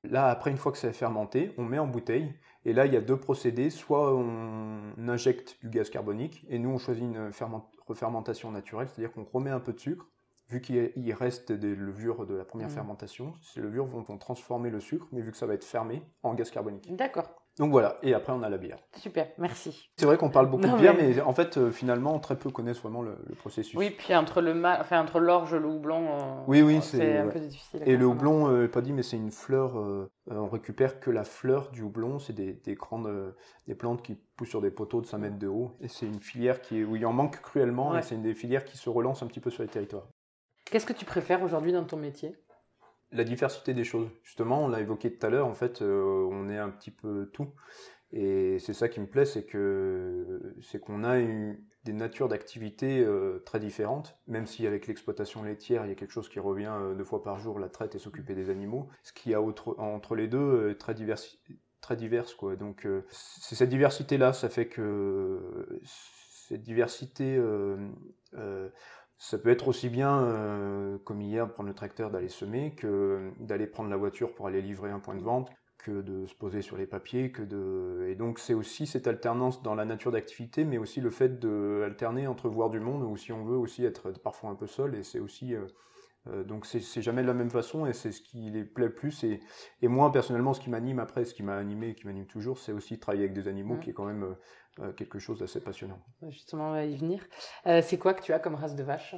Speaker 2: Là, après, une fois que c'est fermenté, on met en bouteille. Et là, il y a deux procédés. Soit on injecte du gaz carbonique, et nous, on choisit une ferment- refermentation naturelle, c'est-à-dire qu'on remet un peu de sucre. Vu qu'il reste des levures de la première
Speaker 1: Mhm.
Speaker 2: fermentation, ces levures vont, vont transformer le sucre, mais vu que ça va être fermé, en gaz carbonique.
Speaker 1: D'accord,
Speaker 2: Donc voilà, et après, on a la bière.
Speaker 1: super, merci.
Speaker 2: C'est vrai qu'on parle beaucoup
Speaker 1: Non,
Speaker 2: de bière,
Speaker 1: mais-
Speaker 2: mais... en fait, euh, finalement, très peu connaissent vraiment le, le processus.
Speaker 1: Oui, puis entre le ma- enfin entre l'orge, le houblon, euh,
Speaker 2: Oui, oui,
Speaker 1: c'est un
Speaker 2: ouais.
Speaker 1: peu difficile.
Speaker 2: Et le houblon, euh, pas dit, mais c'est une fleur. euh, on récupère que la fleur du houblon. C'est des, des grandes des plantes qui poussent sur des poteaux de 5 mètres de haut. Et c'est une filière qui est, où il en manque cruellement.
Speaker 1: Ouais.
Speaker 2: Et c'est une des filières qui se relance un petit peu sur les territoires.
Speaker 1: Qu'est-ce que tu préfères aujourd'hui dans ton métier?
Speaker 2: La diversité des choses. Justement, on l'a évoqué tout à l'heure. En fait, euh, on est un petit peu tout. Et c'est ça qui me plaît, c'est que c'est qu'on a eu des natures d'activités euh, très différentes, même si avec l'exploitation laitière, il y a quelque chose qui revient euh, deux fois par jour, la traite et s'occuper des animaux. Ce qu'il y a entre les deux est très diversi- très diverse. Donc c'est cette diversité là, ça fait que cette diversité ça peut être aussi bien, euh, comme hier, prendre le tracteur, d'aller semer, que d'aller prendre la voiture pour aller livrer un point de vente, que de se poser sur les papiers, que de... Et donc c'est aussi cette alternance dans la nature d'activité, mais aussi le fait d'alterner entre voir du monde, ou si on veut aussi être parfois un peu seul, et c'est aussi... euh, donc c'est jamais de la même façon, et c'est ce qui les plaît le plus. Et, et moi, personnellement, ce qui m'anime après, ce qui m'a animé et qui m'anime toujours, c'est aussi travailler avec des animaux,
Speaker 1: Mhm.
Speaker 2: qui est quand même euh, euh, quelque chose d'assez passionnant.
Speaker 1: Justement, on va y venir. Euh, c'est quoi que tu as comme race de vache?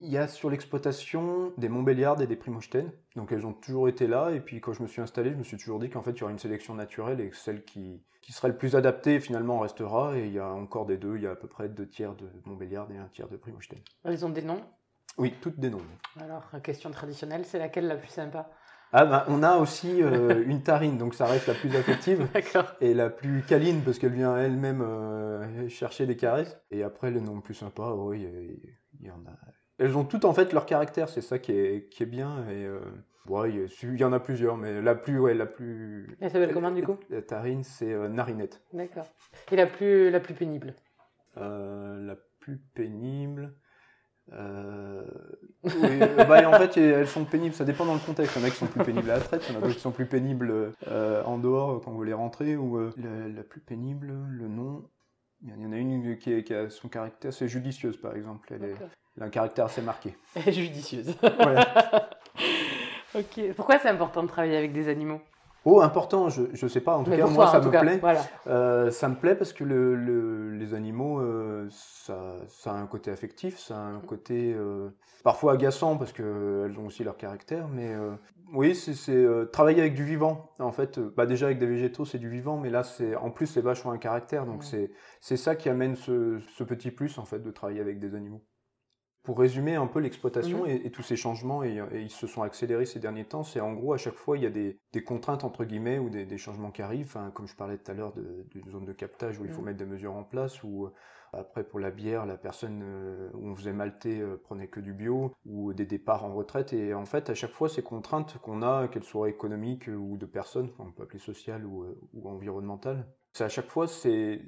Speaker 2: Il y a sur l'exploitation des Montbéliardes et des Primochten. Donc elles ont toujours été là. Et puis quand je me suis installé, je me suis toujours dit qu'en fait il y aurait une sélection naturelle et que celle qui, qui serait le plus adaptée finalement restera. Et il y a encore des deux. Il y a à peu près deux tiers de Montbéliardes et un tiers de Primochten.
Speaker 1: Elles ont des noms?
Speaker 2: Oui, toutes des noms.
Speaker 1: Alors, question traditionnelle, c'est laquelle la plus sympa?
Speaker 2: Ah bah, on a aussi euh, une tarine, donc ça reste la plus affective. Et la plus câline parce qu'elle vient elle-même euh, chercher des caresses. Et après les noms plus sympas, oui, il y- en a. Elles ont toutes en fait leur caractère, c'est ça qui est, qui est bien. Et euh, ouais, il y en a plusieurs, mais la plus, ouais, la plus.
Speaker 1: Elle s'appelle comment du coup?
Speaker 2: La tarine, c'est Narinette.
Speaker 1: D'accord. Et la plus, la plus pénible?
Speaker 2: La plus pénible. Euh, oui, euh, bah, en fait, elles sont pénibles, ça dépend dans le contexte. Il y en a qui sont plus pénibles à la traite, il y en a d'autres qui sont plus pénibles euh, en dehors quand vous voulez rentrer. Ou, euh, la, la plus pénible, le nom. Il y en a une qui, est- qui a son caractère, c'est judicieuse par exemple. Elle, est- elle a un caractère assez marqué.
Speaker 1: Elle est judicieuse. Ok. Pourquoi c'est important de travailler avec des animaux?
Speaker 2: Oh, important, je, je sais pas, en tout
Speaker 1: Mais
Speaker 2: cas, moi
Speaker 1: toi,
Speaker 2: ça me plaît.
Speaker 1: Voilà.
Speaker 2: Euh, ça me plaît parce que le, le- les animaux, euh, ça, ça a un côté affectif, ça a un côté euh, parfois agaçant parce qu'elles ont aussi leur caractère, mais oui, c'est travailler avec du vivant. En fait, bah déjà avec des végétaux, c'est du vivant, mais là, c'est en plus, les vaches ont un caractère, donc
Speaker 1: Ouais.
Speaker 2: c'est c'est ça qui amène ce, ce petit plus en fait de travailler avec des animaux. Pour résumer un peu l'exploitation
Speaker 1: Mhm.
Speaker 2: et, et tous ces changements, et, et ils se sont accélérés ces derniers temps, c'est en gros à chaque fois il y a des, des contraintes entre guillemets ou des, des changements qui arrivent, Enfin, comme je parlais tout à l'heure d'une zone de captage où il faut
Speaker 1: Mhm.
Speaker 2: mettre des mesures en place, ou euh, après pour la bière, la personne euh, où on faisait malter euh, prenait que du bio, ou des départs en retraite, et en fait à chaque fois ces contraintes qu'on a, qu'elles soient économiques ou de personnes, on peut appeler sociales ou, euh, ou environnementales, c'est à chaque fois c'est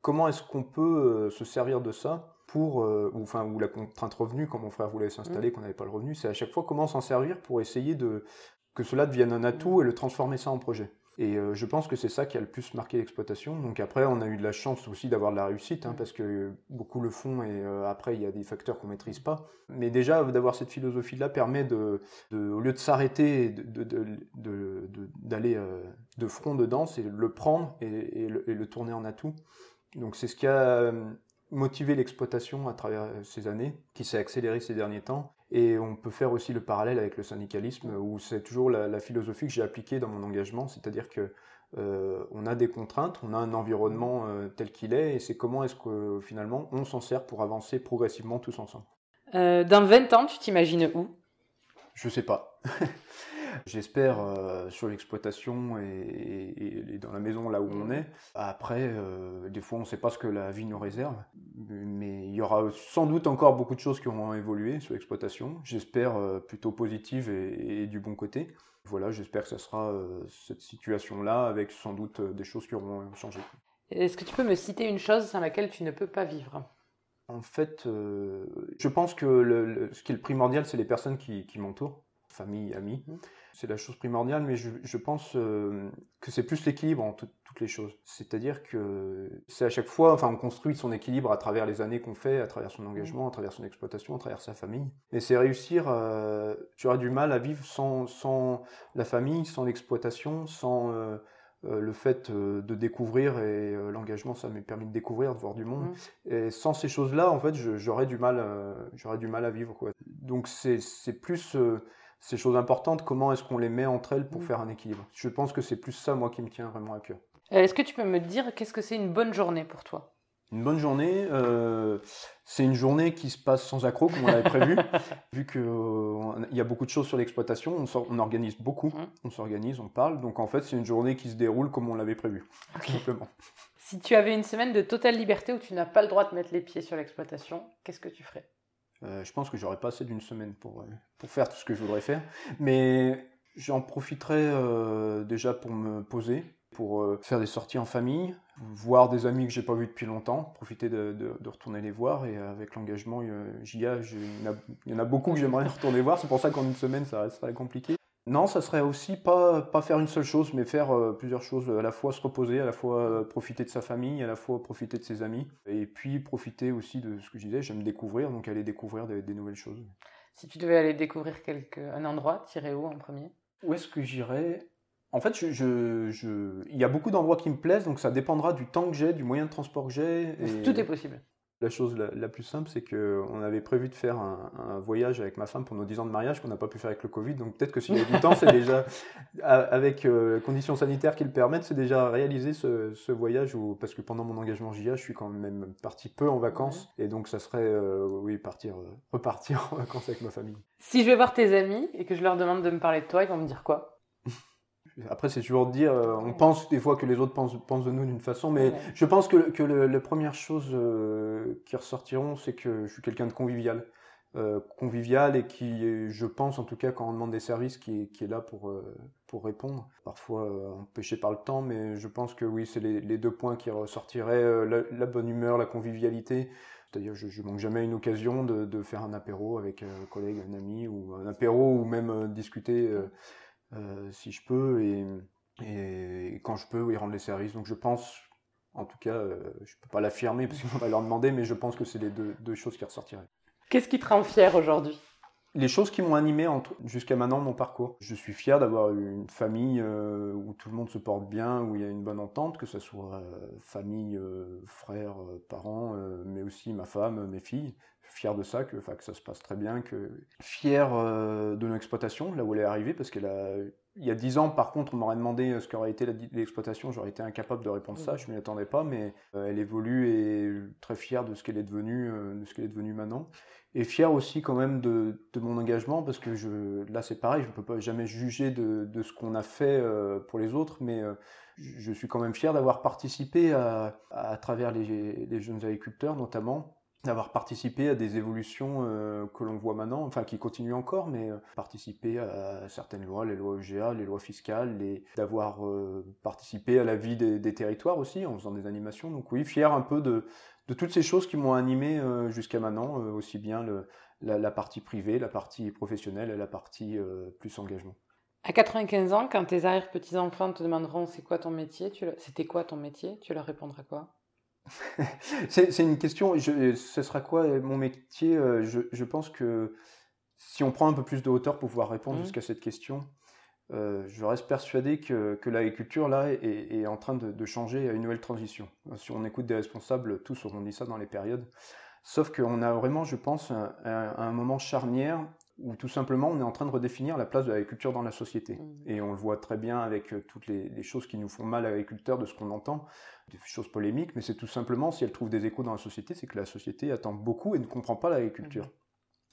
Speaker 2: comment est-ce qu'on peut se servir de ça pour, euh, ou, enfin, ou la contrainte revenu, quand mon frère voulait s'installer, qu'on n'avait pas le revenu, c'est à chaque fois comment s'en servir pour essayer de que cela devienne un atout et le transformer ça en projet. Et euh, je pense que c'est ça qui a le plus marqué l'exploitation. Donc après, on a eu de la chance aussi d'avoir de la réussite, hein,
Speaker 1: Mm.
Speaker 2: parce que beaucoup le font et euh, après, il y a des facteurs qu'on maîtrise pas. Mais déjà, d'avoir cette philosophie-là permet de, de- au lieu de s'arrêter, et de- de- d'aller front dedans, c'est le prendre et, et le, et le tourner en atout. Donc c'est ce qui a motivé l'exploitation à travers euh, ces années, qui s'est accéléré ces derniers temps. Et on peut faire aussi le parallèle avec le syndicalisme, où c'est toujours la, la philosophie que j'ai appliquée dans mon engagement, c'est-à-dire que euh, on a des contraintes, on a un environnement euh, tel qu'il est, et c'est comment est-ce que finalement on s'en sert pour avancer progressivement tous ensemble.
Speaker 1: Euh, dans 20 ans, tu t'imagines où?
Speaker 2: Je sais pas. J'espère euh, sur l'exploitation et, dans la maison là où on est. Après, euh, des fois, on ne sait pas ce que la vie nous réserve, mais il y aura sans doute encore beaucoup de choses qui auront évolué sur l'exploitation. J'espère euh, plutôt positive et, du bon côté. Voilà, j'espère que ce sera cette situation-là avec sans doute des choses qui auront changé.
Speaker 1: Est-ce que tu peux me citer une chose sans laquelle tu ne peux pas vivre?
Speaker 2: En fait, je pense que ce qui est le primordial, c'est les personnes qui, qui m'entourent famille, amis. Mmh. C'est la chose primordiale, mais je, pense euh, que c'est plus l'équilibre en toutes les choses. C'est-à-dire que c'est à chaque fois, enfin, on construit son équilibre à travers les années qu'on fait, à travers son engagement, à travers son exploitation, à travers sa famille. Et c'est réussir, euh, tu auras du mal à vivre sans, sans la famille, sans l'exploitation, sans... Euh, le fait de découvrir et l'engagement, ça m'a permis de découvrir, de voir du monde. Mmh. Et sans ces choses-là, en fait, j'aurais du mal, j'aurais du mal à vivre. Quoi. Donc c'est plus ces choses importantes, comment est-ce qu'on les met entre elles pour mm. faire un équilibre? Je pense que c'est plus ça, moi, qui me tient vraiment à cœur.
Speaker 1: Euh, est-ce que tu peux me dire qu'est-ce que c'est une bonne journée pour toi?
Speaker 2: Une bonne journée, euh, c'est une journée qui se passe sans accroc, comme on l'avait prévu, vu qu'il euh, y a beaucoup de choses sur l'exploitation, on, organise beaucoup, mm. on s'organise, on parle, donc en fait c'est une journée qui se déroule comme on l'avait prévu, simplement.
Speaker 1: Si tu avais une semaine de totale liberté où tu n'as pas le droit de mettre les pieds sur l'exploitation, qu'est-ce que tu ferais?
Speaker 2: Euh, je pense que j'aurais pas assez d'une semaine pour, euh, pour faire tout ce que je voudrais faire. Mais j'en profiterai euh, déjà pour me poser, pour faire des sorties en famille, voir des amis que j'ai pas vus depuis longtemps, profiter de, de, retourner les voir. Et avec l'engagement JA, il y en a beaucoup que j'aimerais retourner voir. C'est pour ça qu'en une semaine, ça resterait compliqué. Non, ça serait aussi pas, pas faire une seule chose, mais faire euh, plusieurs choses, à la fois se reposer, à la fois euh, profiter de sa famille, à la fois profiter de ses amis, et puis profiter aussi de ce que je disais, j'aime découvrir, donc aller découvrir des, nouvelles choses.
Speaker 1: Si tu devais aller découvrir quelque, un endroit, t'irais où en premier?
Speaker 2: Où est-ce que j'irais? En fait, je, je, il y a beaucoup d'endroits qui me plaisent, donc ça dépendra du temps que j'ai, du moyen de transport que j'ai.
Speaker 1: Tout est possible.
Speaker 2: La chose la, plus simple, c'est qu'on avait prévu de faire un, voyage avec ma femme pour nos 10 ans de mariage qu'on n'a pas pu faire avec le Covid. Donc peut-être que s'il y a du temps, c'est déjà, avec euh, conditions sanitaires qui le permettent, c'est déjà réaliser ce, voyage. Où, parce que pendant mon engagement JA, je suis quand même parti peu en vacances. Et donc ça serait, euh, oui, partir, euh, repartir en vacances avec ma famille.
Speaker 1: Si je vais voir tes amis et que je leur demande de me parler de toi, ils vont me dire quoi?
Speaker 2: Après, c'est toujours de dire, euh, on pense des fois que les autres pensent, pensent de nous d'une façon, mais je pense que, que le, première chose euh, qui ressortiront, c'est que je suis quelqu'un de convivial. Euh, convivial et qui, je pense en tout cas, quand on demande des services, qui est, qui est là pour, pour répondre. Parfois empêché par le temps, mais je pense que oui, c'est les, les, deux points qui ressortiraient la, bonne humeur, la convivialité. C'est-à-dire, je, je manque jamais une occasion de, de faire un apéro avec un collègue, un ami, ou un apéro, ou même discuter si je peux, et, quand je peux, y rendre les services. Donc je pense, en tout cas, euh, je ne peux pas l'affirmer parce qu'on va leur demander, mais je pense que c'est les deux choses qui ressortiraient.
Speaker 1: Qu'est-ce qui te rend fier aujourd'hui?
Speaker 2: Les choses qui m'ont animé jusqu'à maintenant mon parcours. Je suis fier d'avoir une famille euh, où tout le monde se porte bien, où il y a une bonne entente, que ce soit famille, frères, parents, mais aussi ma femme, mes filles. Fier de ça, que, que ça se passe très bien, que fier euh, de l'exploitation, là où elle est arrivée, parce qu'elle a, il y a dix ans, par contre, on m'aurait demandé euh, ce qu'aurait été l'exploitation, j'aurais été incapable de répondre ça, je m'y attendais pas, mais euh, elle évolue et très fier de ce qu'elle est devenue, de ce qu'elle est devenue maintenant, et fier aussi quand même de, de mon engagement, parce que je, là c'est pareil, je ne peux pas jamais juger de, de ce qu'on a fait pour les autres, mais je suis quand même fier d'avoir participé à, à, travers les, les jeunes agriculteurs notamment d'avoir participé à des évolutions euh, que l'on voit maintenant, enfin qui continuent encore, mais euh, participer à certaines lois, les lois EGA, les lois fiscales, et d'avoir euh, participé à la vie des, territoires aussi en faisant des animations. Donc oui, fier un peu de, de toutes ces choses qui m'ont animé jusqu'à maintenant, aussi bien le, la, partie privée, la partie professionnelle et la partie plus engagement.
Speaker 1: À 95 ans, quand tes arrière-petits-enfants te demanderont c'est quoi ton métier, c'était quoi ton métier, tu leur répondras quoi?
Speaker 2: C'est une question. Je, ce sera quoi mon métier? Euh, je, pense que si on prend un peu plus de hauteur pour pouvoir répondre mmh. jusqu'à cette question, euh, je reste persuadé que, que l'agriculture là est, en train de, changer à une nouvelle transition. Si on écoute des responsables, tous auront dit ça dans les périodes. Sauf qu'on a vraiment, je pense, un moment charnière où tout simplement on est en train de redéfinir la place de l'agriculture dans la société. Mmh. Et on le voit très bien avec euh, toutes les, choses qui nous font mal à l'agriculteur, de ce qu'on entend, des choses polémiques, mais c'est tout simplement, si elle trouve des échos dans la société, c'est que la société attend beaucoup et ne comprend pas l'agriculture.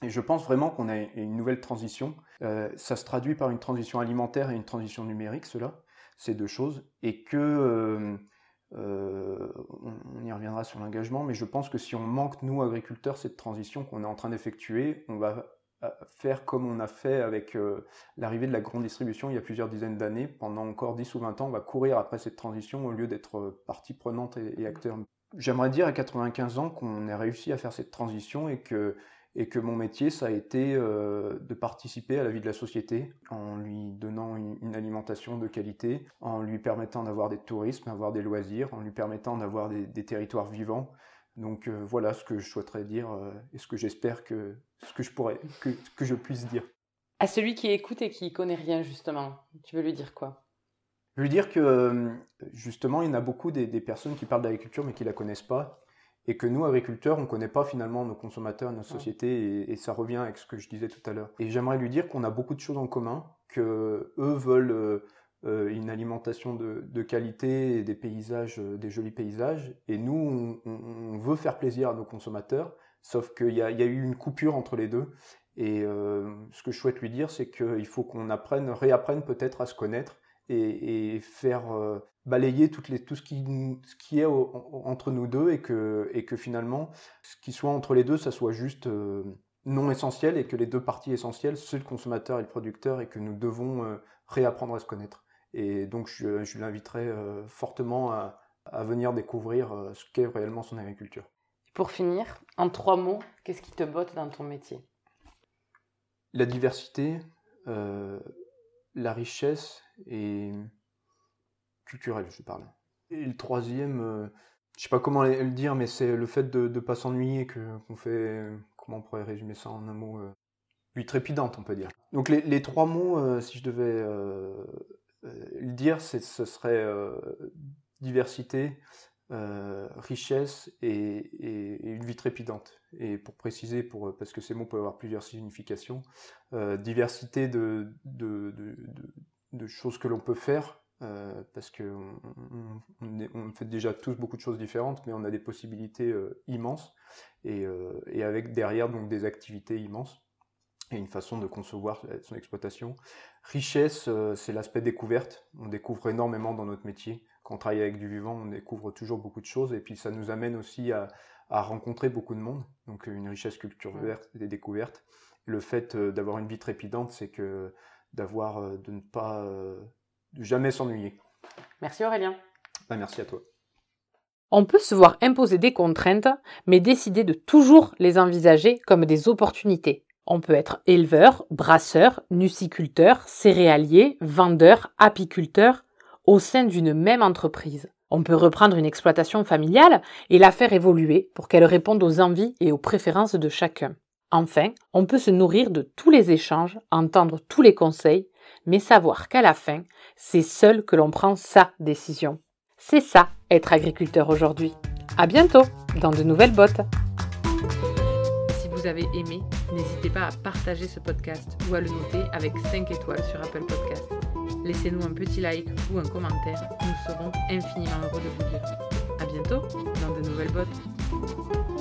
Speaker 2: Et je pense vraiment qu'on a une nouvelle transition. Euh, ça se traduit par une transition alimentaire et une transition numérique, cela, ces deux choses, et que euh, euh, on y reviendra sur l'engagement, mais je pense que si on manque, nous, agriculteurs, cette transition qu'on est en train d'effectuer, on va faire comme on a fait avec l'arrivée de la grande distribution il y a plusieurs dizaines d'années. Pendant encore 10 ou 20 ans, on va courir après cette transition au lieu d'être partie prenante et, et acteur. J'aimerais dire à 95 ans qu'on a réussi à faire cette transition et que et que mon métier, ça a été euh, de participer à la vie de la société en lui donnant une, alimentation de qualité, en lui permettant d'avoir des tourismes, d'avoir des loisirs, en lui permettant d'avoir des, territoires vivants. Donc euh, voilà ce que je souhaiterais dire euh, et ce que j'espère que ce que je pourrais que, que je puisse dire.
Speaker 1: À celui qui écoute et qui connaît rien justement, tu veux lui dire quoi?
Speaker 2: Je veux lui dire que justement il y en a beaucoup des, des personnes qui parlent d'agriculture mais qui la connaissent pas et que nous, agriculteurs, on ne connaît pas finalement nos consommateurs, nos sociétés, et, ça revient avec ce que je disais tout à l'heure. Et j'aimerais lui dire qu'on a beaucoup de choses en commun, que eux veulent euh, euh, une alimentation de, qualité et des paysages, euh, des jolis paysages, et nous, on, veut faire plaisir à nos consommateurs, sauf qu'il y, a eu une coupure entre les deux. Et ce que je souhaite lui dire, c'est qu'il faut qu'on apprenne, réapprenne peut-être à se connaître et, faire euh, balayer toutes les, tout ce qui, ce qui est entre nous deux et que, et que finalement, ce qui soit entre les deux, ça soit juste euh, non essentiel et que les deux parties essentielles, c'est le consommateur et le producteur, et que nous devons euh, réapprendre à se connaître. Et donc, je, je l'inviterai fortement à, à, venir découvrir ce qu'est réellement son agriculture.
Speaker 1: Pour finir, en trois mots, qu'est-ce qui te botte dans ton métier?
Speaker 2: La diversité, la richesse et culturelle, je parle. Et le troisième, euh, je sais pas comment le dire, mais c'est le fait de ne pas s'ennuyer, qu'on fait, comment on pourrait résumer ça en un mot euh, trépidante, on peut dire. Donc les, trois mots, euh, si je devais le dire, ce serait diversité, richesse et, une vie trépidante. Et pour préciser, pour, parce que ces mots peuvent avoir plusieurs significations, diversité de, choses que l'on peut faire, euh, parce qu'on on, fait déjà tous beaucoup de choses différentes, mais on a des possibilités euh, immenses, euh, et, avec derrière donc des activités immenses, et une façon de concevoir son exploitation. Richesse, c'est l'aspect découverte, on découvre énormément dans notre métier, quand on travaille avec du vivant, on découvre toujours beaucoup de choses, et puis ça nous amène aussi à, rencontrer beaucoup de monde, donc une richesse culturelle des découvertes. Le fait d'avoir une vie trépidante, c'est que d'avoir, euh, de ne pas, euh, de jamais s'ennuyer.
Speaker 1: Merci Aurélien.
Speaker 2: Bah, merci à toi.
Speaker 1: On peut se voir imposer des contraintes, mais décider de toujours les envisager comme des opportunités. On peut être éleveur, brasseur, nuciculteur, céréalier, vendeur, apiculteur au sein d'une même entreprise. On peut reprendre une exploitation familiale et la faire évoluer pour qu'elle réponde aux envies et aux préférences de chacun. Enfin, on peut se nourrir de tous les échanges, entendre tous les conseils, mais savoir qu'à la fin, c'est seul que l'on prend sa décision. C'est ça, être agriculteur aujourd'hui. À bientôt dans de nouvelles bottes. Si vous avez aimé, n'hésitez pas à partager ce podcast ou à le noter avec 5 étoiles sur Apple Podcast. Laissez-nous un petit like ou un commentaire, nous serons infiniment heureux de vous lire. À bientôt dans de nouvelles bottes.